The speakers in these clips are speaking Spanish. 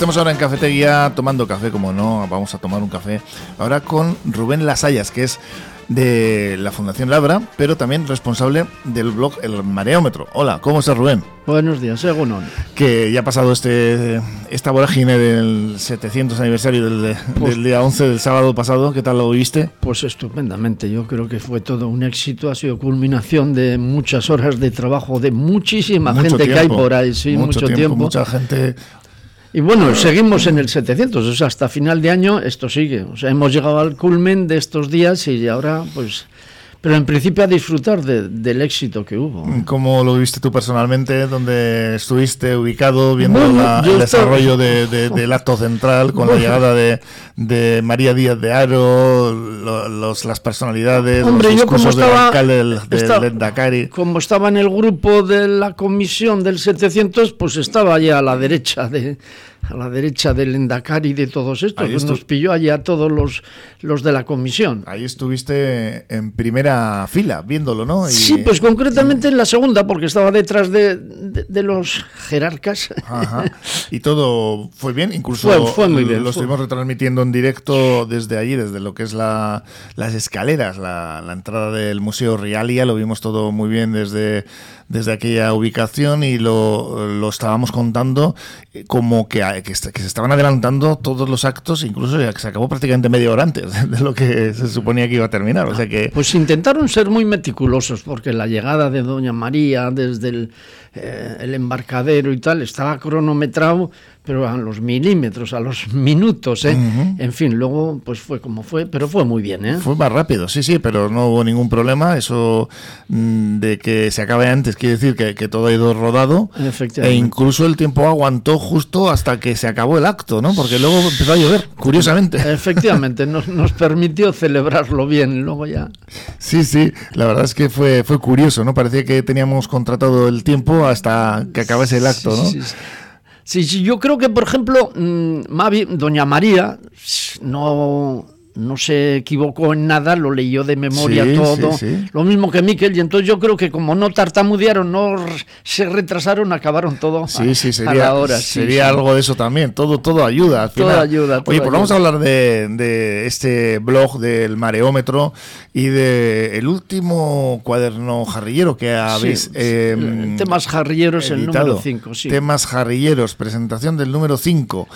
estamos ahora en Cafetería tomando café, como no, vamos a tomar un café. Ahora con Rubén Lasayas, que es de la Fundación Labra, pero también responsable del blog El Mareómetro. Hola, ¿cómo estás Rubén? Buenos días, según Que ya ha pasado este esta vorágine del 700 aniversario del, pues del, día 11 del sábado pasado, ¿qué tal lo viste? Pues estupendamente, yo creo que fue todo un éxito, ha sido culminación de muchas horas de trabajo de muchísima gente que hay por ahí, sí, mucho, tiempo, Mucha gente y bueno, seguimos en el 700, o sea, hasta final de año esto sigue. O sea, hemos llegado al culmen de estos días y ahora pues pero en principio a disfrutar del éxito que hubo. ¿Cómo lo viste tú personalmente? ¿Dónde estuviste ubicado viendo el desarrollo del acto central con la llegada de, María Díaz de Aro, los, las personalidades, los discursos del alcalde del, del Como estaba en el grupo de la comisión del 700, pues estaba allá a la derecha de a la derecha del Endacari y de todos estos. Pues nos pilló allá a todos los, los de la comisión. Ahí estuviste en primera fila viéndolo, ¿no? Sí, pues concretamente en la segunda, porque estaba detrás de, de, los jerarcas. Ajá. Y todo fue bien, incluso fue, muy bien, lo estuvimos retransmitiendo en directo desde allí, desde lo que es la, las escaleras, la, la entrada del Museo Realia, lo vimos todo muy bien desde desde aquella ubicación y lo, lo estábamos contando eh, como que, que, se estaban adelantando todos los actos, incluso se acabó prácticamente media hora antes de lo que se suponía que iba a terminar. O sea que... Pues intentaron ser muy meticulosos porque la llegada de Doña María desde el, eh, el embarcadero y tal estaba cronometrado pero a los milímetros, a los minutos, ¿eh? En fin, luego pues fue como fue, pero fue muy bien, ¿eh? Fue más rápido, sí, sí, pero no hubo ningún problema. Eso mm, de que se acabe antes quiere decir que, todo ha ido rodado. E incluso el tiempo aguantó justo hasta que se acabó el acto, ¿no? Porque luego empezó a llover, curiosamente. Efectivamente, nos, nos permitió celebrarlo bien, luego ya. Sí, sí, la verdad es que fue, fue curioso, ¿no? Parecía que teníamos contratado el tiempo hasta que acabase el acto, ¿no? Sí, sí, Sí, sí, yo creo que, por ejemplo, mm, Mavi, Doña María no no se equivocó en nada, lo leyó de memoria todo, lo mismo que Miquel, y entonces yo creo que como no tartamudearon, no se retrasaron, acabaron todo sí, sí, sería, la hora. Sería algo de eso también, todo, todo ayuda. Al todo ayuda. Oye, pues vamos a hablar de, este blog del mareómetro y de el último cuaderno jarrillero que habéis em, Temas jarrilleros, el número 5. Temas jarrilleros, presentación del número 5.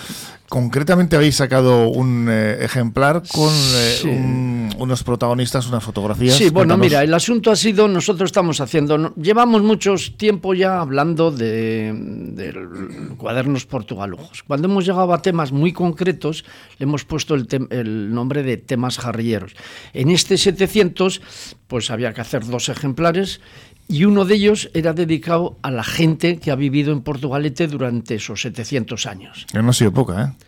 Concretamente habéis sacado un eh, ejemplar con eh, unos protagonistas, unas fotografías. Sí, bueno, mira, el asunto ha sido, nosotros estamos haciendo, llevamos mucho tiempo ya hablando de, cuadernos portugalujos. Cuando hemos llegado a temas muy concretos, le hemos puesto el, el nombre de temas jarrilleros. En este 700, pues había que hacer dos ejemplares y uno de ellos era dedicado a la gente que ha vivido en Portugalete durante esos 700 años. Que no ha sido poca, ¿eh?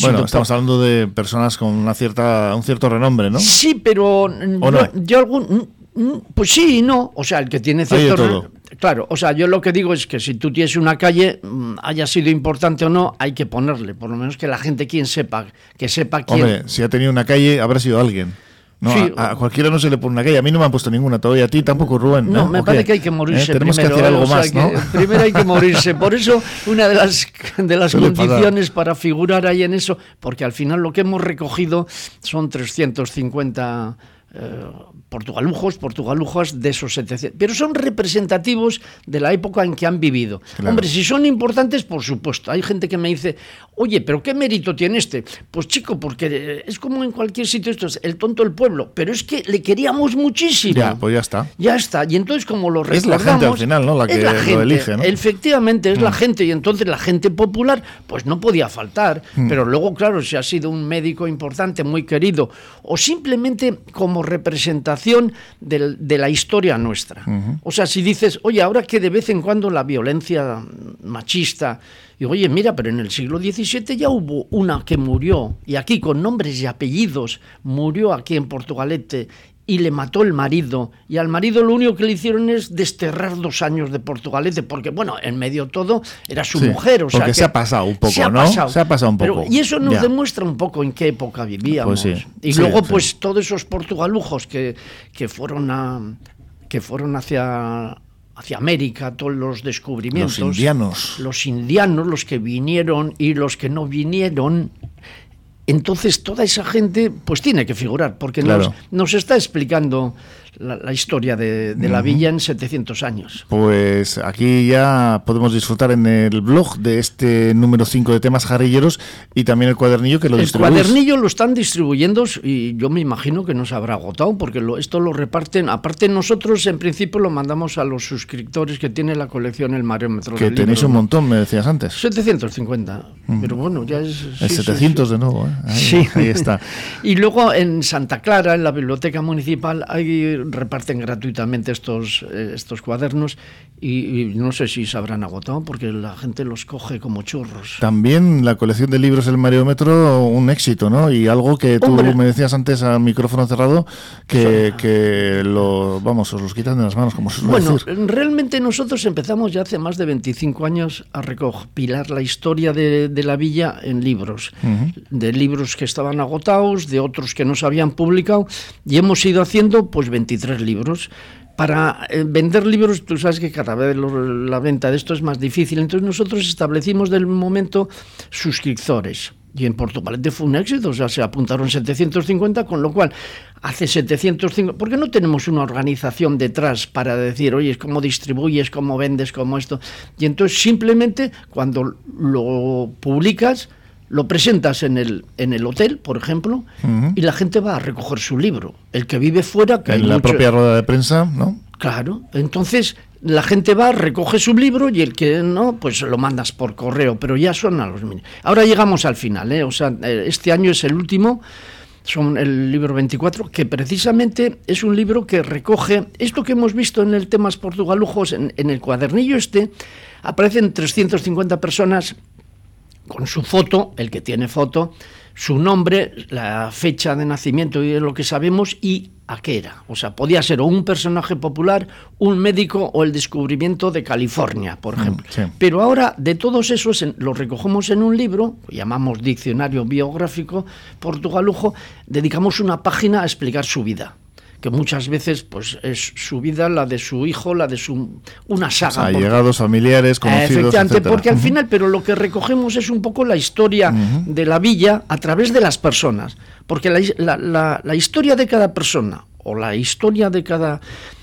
Bueno, estamos hablando de personas con una cierta, un cierto renombre, ¿no? Sí, pero yo, algún, pues sí y no. O sea, el que tiene cierto Claro, o sea, yo lo que digo es que si tú tienes una calle, mm, haya sido importante o no, hay que ponerle, por lo menos que la gente quien sepa, que sepa quién. Hombre, si ha tenido una calle, habrá sido alguien. No, a, cualquiera no se le pone una calle. A mí no me han puesto ninguna todavía. A ti tampoco, Rubén. No, me parece que hay que morirse. ¿Eh? Tenemos que hacer algo más, ¿no? Primero hay que morirse. Por eso, una de las, de las condiciones para figurar ahí en eso, porque al final lo que hemos recogido son 350 eh, portugalujos, portugalujos de esos 700, pero son representativos de la época en que han vivido. Hombre, si son importantes, por supuesto. Hay gente que me dice, oye, pero ¿qué mérito tiene este? Pues chico, porque es como en cualquier sitio, esto es el tonto del pueblo, pero es que le queríamos muchísimo. Ya, pues ya está. Ya está, y entonces como lo recordamos... Es la gente al final, ¿no? La que lo elige, ¿no? Efectivamente, es la mm. gente, y entonces la gente popular, pues no podía faltar, mm. pero luego, claro, si ha sido un médico importante, muy querido, o simplemente como representación de la historia nuestra. O sea, si dices, oye, ahora que de vez en cuando la violencia machista, y oye, mira, pero en el siglo XVII ya hubo una que murió, y aquí con nombres y apellidos, murió aquí en Portugalete, y le mató el marido. Y al marido lo único que le hicieron es desterrar dos años de Portugalete, porque bueno, en medio todo era su mujer. O sea porque se ha pasado un poco, ¿no? Se ha pasado un poco. y eso nos demuestra un poco en qué época vivíamos. Pues y luego, pues, todos esos portugalujos que, que fueron a que fueron hacia hacia América, todos los descubrimientos. Los indianos. Los indianos, los que vinieron y los que no vinieron. Entonces toda esa gente pues tiene que figurar, porque nos, nos está explicando la, historia de, la villa en 700 años. Pues aquí ya podemos disfrutar en el blog de este número 5 de temas jarrilleros y también el cuadernillo que lo El cuadernillo lo están distribuyendo y yo me imagino que no se habrá agotado porque esto lo reparten. Aparte nosotros en principio lo mandamos a los suscriptores que tiene la colección El Mareómetro. Que tenéis un montón, me decías antes. 750. Pero bueno, ya es... el 700 de nuevo. ¿eh? sí. Ahí está. y luego en Santa Clara, en la biblioteca municipal, hay reparten gratuitamente estos, eh, estos cuadernos y, no sé si se habrán agotado porque la gente los coge como churros. También la colección de libros del Mariómetro, un éxito, ¿no? Y algo que tú me decías antes a micrófono cerrado, que, que lo, vamos, os los quitan de las manos, como se Bueno, realmente nosotros empezamos ya hace más de 25 años a recopilar la historia de, la villa en libros, de libros que estaban agotados, de otros que no se habían publicado, y hemos ido haciendo pues 23 libros para eh, vender libros, tú sabes que cada vez la venta de esto es más difícil. Entonces nosotros establecimos del momento suscriptores. Y en Portugal fue un éxito, o sea, se apuntaron 750, con lo cual hace 750, porque no tenemos una organización detrás para decir, oye, cómo distribuyes, cómo vendes, cómo esto. Y entonces simplemente cuando lo publicas, lo presentas en el, en el hotel, por ejemplo, y la gente va a recoger su libro. El que vive fuera... Que en la propia rueda de prensa, ¿no? Claro, entonces la gente va, recoge su libro y el que no, pues lo mandas por correo, pero ya son a los mínimos. Ahora llegamos al final, ¿eh? o sea, eh, este año es el último, son el libro 24, que precisamente es un libro que recoge esto que hemos visto en el Temas Portugalujos, en, en el cuadernillo este, aparecen 350 personas con su foto, el que tiene foto, su nombre, la fecha de nacimiento y lo que sabemos y a qué era. O sea, podía ser un personaje popular, un médico o el descubrimiento de California, por mm, ejemplo. Pero ahora de todos esos los recogemos en un libro, llamamos Diccionario Biográfico Portugalujo, dedicamos una página a explicar su vida que muchas veces pues es su vida, la de su hijo, la de su una saga. Allegados, familiares, conocidos, Efectivamente, porque al final, pero lo que recogemos es un poco la historia de la villa a través de las personas, porque la, la, la historia de cada persona o la historia de cada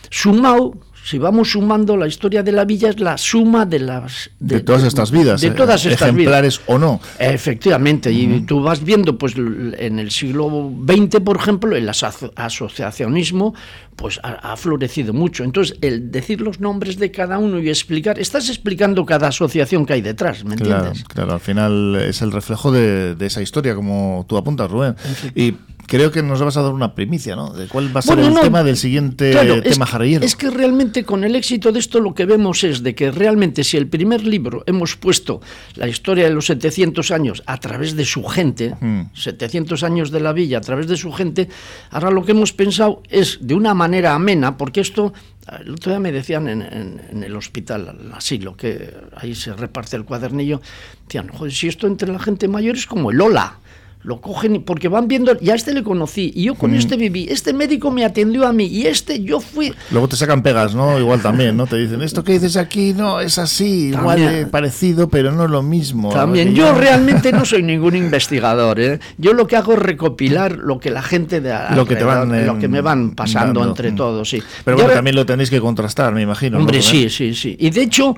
sumao si vamos sumando la historia de la villa es la suma de las de, todas estas vidas de eh, todas estas ejemplares o no. Efectivamente y tú vas viendo pues en el siglo XX por ejemplo el asociacionismo pues ha, florecido mucho. Entonces el decir los nombres de cada uno y explicar estás explicando cada asociación que hay detrás ¿me entiendes? claro al final es el reflejo de, de esa historia como tú apuntas Rubén. Y creo que nos vas a dar una primicia, ¿no? De cuál va a ser el tema del siguiente tema jarrillero. Es que realmente con el éxito de esto lo que vemos es de que realmente si el primer libro hemos puesto la historia de los 700 años a través de su gente, 700 hmm. años de la villa a través de su gente, ahora lo que hemos pensado es de una manera amena, porque esto el otro día me decían en, el hospital, el asilo, que ahí se reparte el cuadernillo, decían, joder, si esto entre la gente mayor es como el hola lo cogen porque van viendo, ya este le conocí y yo con este viví, este médico me atendió a mí y este yo fui... Luego te sacan pegas, ¿no? Igual también, ¿no? Te dicen, esto que dices aquí no es así, igual parecido, pero no es lo mismo. También, yo realmente no soy ningún investigador, ¿eh? Yo lo que hago es recopilar lo que la gente de lo que, te van, lo que me van pasando entre todos, sí. Pero bueno, también lo tenéis que contrastar, me imagino. Hombre, sí, sí, sí. Y de hecho...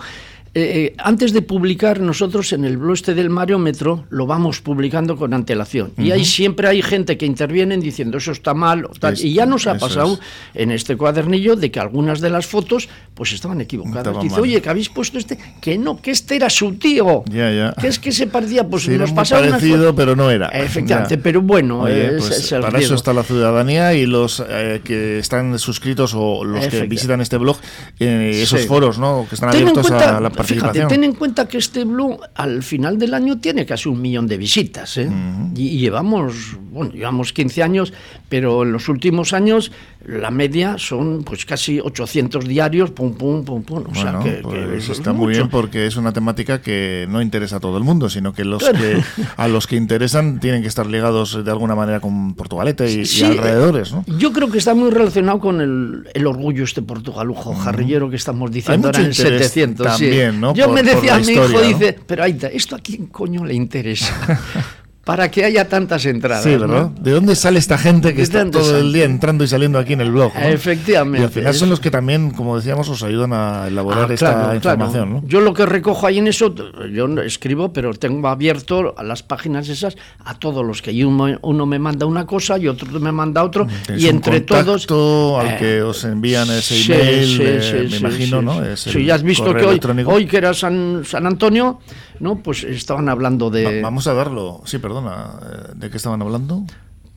Eh, eh, antes de publicar, nosotros en el blog este del Mariómetro lo vamos publicando con antelación. Y ahí siempre hay gente que interviene diciendo eso está mal o tal. y ya nos ha pasado en este cuadernillo de que algunas de las fotos pues estaban equivocadas. Dice, oye, que habéis puesto este, que no, que este era su tío. Que es que se parecía, pues sí, nos pasaba parecido, pero no era. Efectivamente, pero bueno, pues para eso está la ciudadanía y los eh, que están suscritos o los que visitan este blog, esos foros, ¿no? Que están abiertos a la participación. Fíjate, ten en cuenta que este blog al final del año tiene casi un millón de visitas. ¿eh? y, y, llevamos, bueno, llevamos 15 años, pero en los últimos años la media son pues casi 800 diarios, pum, pum, pum, pum. O bueno, sea que, pues que eso es está muy mucho. bien porque es una temática que no interesa a todo el mundo, sino que los que a los que interesan tienen que estar ligados de alguna manera con Portugalete y, alrededores, ¿no? Yo creo que está muy relacionado con el, el orgullo este portugalujo jarrillero que estamos diciendo ahora en interés 700. sí. También, ¿no? Yo Por- me decía a mi hijo, dice, pero Aita, ¿esto a quién coño le interesa? Para que haya tantas entradas. Sí, ¿no? ¿verdad? ¿De dónde sale esta gente que ¿De está todo el sale? día entrando y saliendo aquí en el blog? ¿no? Efectivamente. Y al final son los que también, como decíamos, os ayudan a elaborar Ah, esta claro, información, claro. ¿no? Yo lo que recojo ahí en eso, yo no escribo, pero tengo abierto a las páginas esas a todos los que uno, uno me manda una cosa y otro me manda otro Tenéis y un entre todos al eh, que os envían ese sí, email, sí, eh, sí, me imagino, ¿no? sí. Es Sí, el ya has visto que hoy, hoy que era San, San Antonio, no, pues estaban hablando Va- de Vamos a darlo. Sí, perdona. eh, ¿De qué estaban hablando?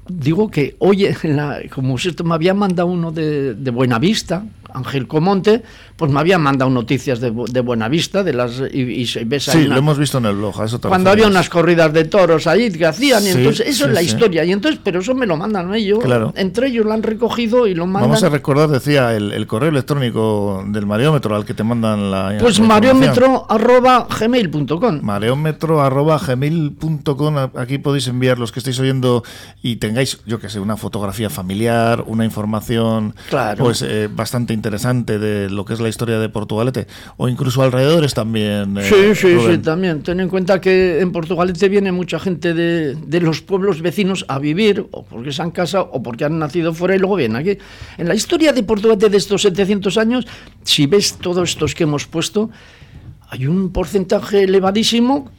Digo que, oye, en la- como si esto me había mandado uno de, de Buenavista, Ángel Comonte, pues me había mandado noticias de, de Buenavista, de las, y, y se ves ahí Sí, una- lo hemos visto en el blog. Eso cuando había unas corridas de toros ahí que hacían, y entonces eso sí, es la sí. historia, y entonces, pero eso me lo mandan ellos, Claro. entre ellos lo han recogido y lo mandan. Vamos a recordar, decía, el, el correo electrónico del Mareómetro al que te mandan la. pues mariometro arroba gmail.com. Mareómetro arroba gmail.com. Aquí podéis enviar los que estáis oyendo y tengáis, yo que sé, una fotografía familiar, una información Claro. pues eh, bastante interesante de lo que es la historia de Portugalete o incluso alrededores también. eh, Sí, sí, sí, también. Ten en cuenta que en Portugalete viene mucha gente de, de los pueblos vecinos a vivir, o porque se han casado, o porque han nacido fuera y luego vienen aquí. En la historia de Portugalete de estos 700 años, si ves todos estos que hemos puesto, hay un porcentaje elevadísimo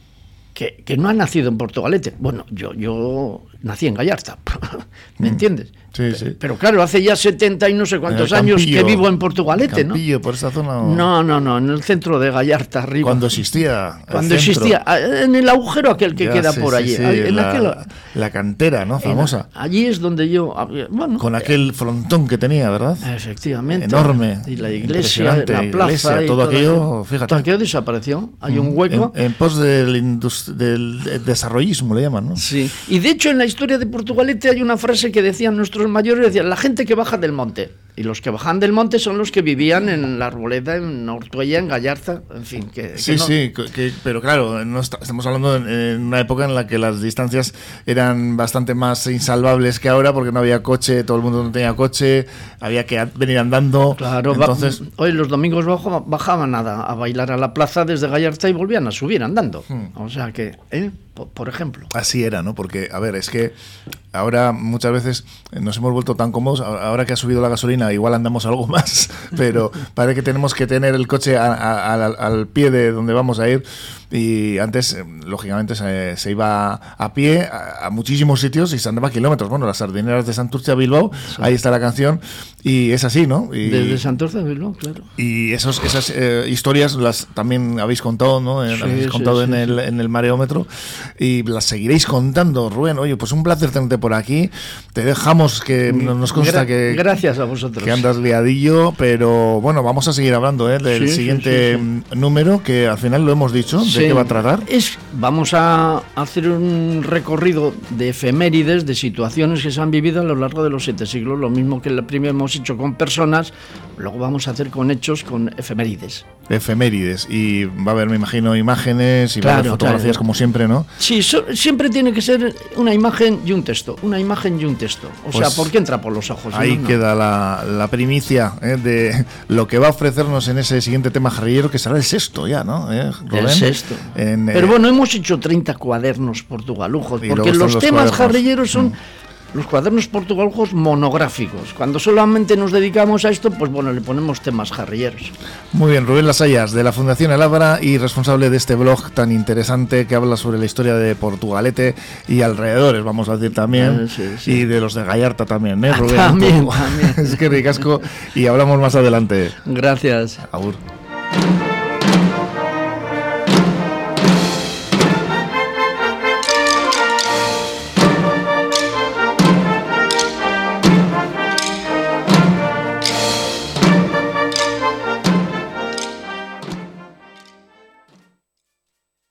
que, que no ha nacido en Portugalete. Bueno, yo, yo nací en Gallarta, ¿me entiendes? Mm. Sí, sí. Pero claro, hace ya 70 y no sé cuántos el años que vivo en Portugalete, ¿no? Campillo, por esa zona. No, no, no, en el centro de Gallarta, arriba. Cuando existía. el Cuando centro. existía, en el agujero aquel que Ya, queda sí, por allí. en la, aquel- la cantera, ¿no? en- Famosa. allí es donde yo, bueno, Con aquel frontón que tenía, ¿verdad? efectivamente. Enorme, Y la iglesia, la plaza. iglesia, y todo aquello, fíjate. Todo aquello desapareció. Hay un hueco. En, en pos del, del eh, desarrollismo, le llaman, ¿no? Sí. Y de hecho en la historia de Portugalete hay una frase que decían nuestros mayores, decían, la gente que baja del monte. Y los que bajan del monte son los que vivían en la Arboleda, en Ortuella, en Gallarta, en fin. Que, que Sí, no- sí, que- pero claro, no está- estamos hablando en, una época en la que las distancias eran bastante más insalvables que ahora porque no había coche, todo el mundo no tenía coche, había que venir andando. Claro, entonces, hoy los domingos bajo- bajaban a, a bailar a la plaza desde Gallarta y volvían a subir andando. Hmm. O sea que, ¿eh? por, ejemplo. Así era, ¿no? Porque, a ver, es que ahora muchas veces nos hemos vuelto tan cómodos, ahora que ha subido la gasolina, igual andamos algo más, pero parece que tenemos que tener el coche a- al pie de donde vamos a ir. Y antes, eh, lógicamente, se, se iba a pie a, a muchísimos sitios y se andaba kilómetros. Bueno, las sardineras de Santurce a Bilbao, ahí está la canción, y es así, ¿no? Y, Desde Santorce a Bilbao, claro. y esos, esas eh, historias las también habéis contado, ¿no? Eh, Sí, las habéis sí, contado en, el, en el mareómetro y las seguiréis contando, Rubén. Oye, pues un placer tenerte por aquí. Te dejamos que no- nos consta Gra- que, Gracias a vosotros. que andas liadillo, pero bueno, vamos a seguir hablando ¿eh? del siguiente mm, número que al final lo hemos dicho. Sí. ¿De qué va a tratar? Es, vamos a hacer un recorrido de efemérides, de situaciones que se han vivido a lo largo de los siete siglos, lo mismo que el primero hemos hecho con personas, luego vamos a hacer con hechos, con efemérides. Efemérides. Y va a haber, me imagino, imágenes y va a haber fotografías claro. como siempre, ¿no? Sí, so- siempre tiene que ser una imagen y un texto, una imagen y un texto. O Pues sea, ¿por qué entra por los ojos? Ahí no, no. queda la, la primicia ¿eh? de lo que va a ofrecernos en ese siguiente tema jarrillero, que será el sexto ya, ¿no? ¿Eh, El sexto. En, eh, Pero bueno, hemos hecho 30 cuadernos portugalujos, porque los, los temas cuadernos. Mm. jarrilleros son los cuadernos portugalujos monográficos. Cuando solamente nos dedicamos a esto, pues bueno, le ponemos temas jarrilleros. Muy bien, Rubén Lasallas, de la Fundación El Ábara y responsable de este blog tan interesante que habla sobre la historia de Portugalete y alrededores, vamos a decir también, sí, sí. y de los de Gallarta también, ¿eh, Rubén? también. es que ricasco y hablamos más adelante. Gracias. Agur.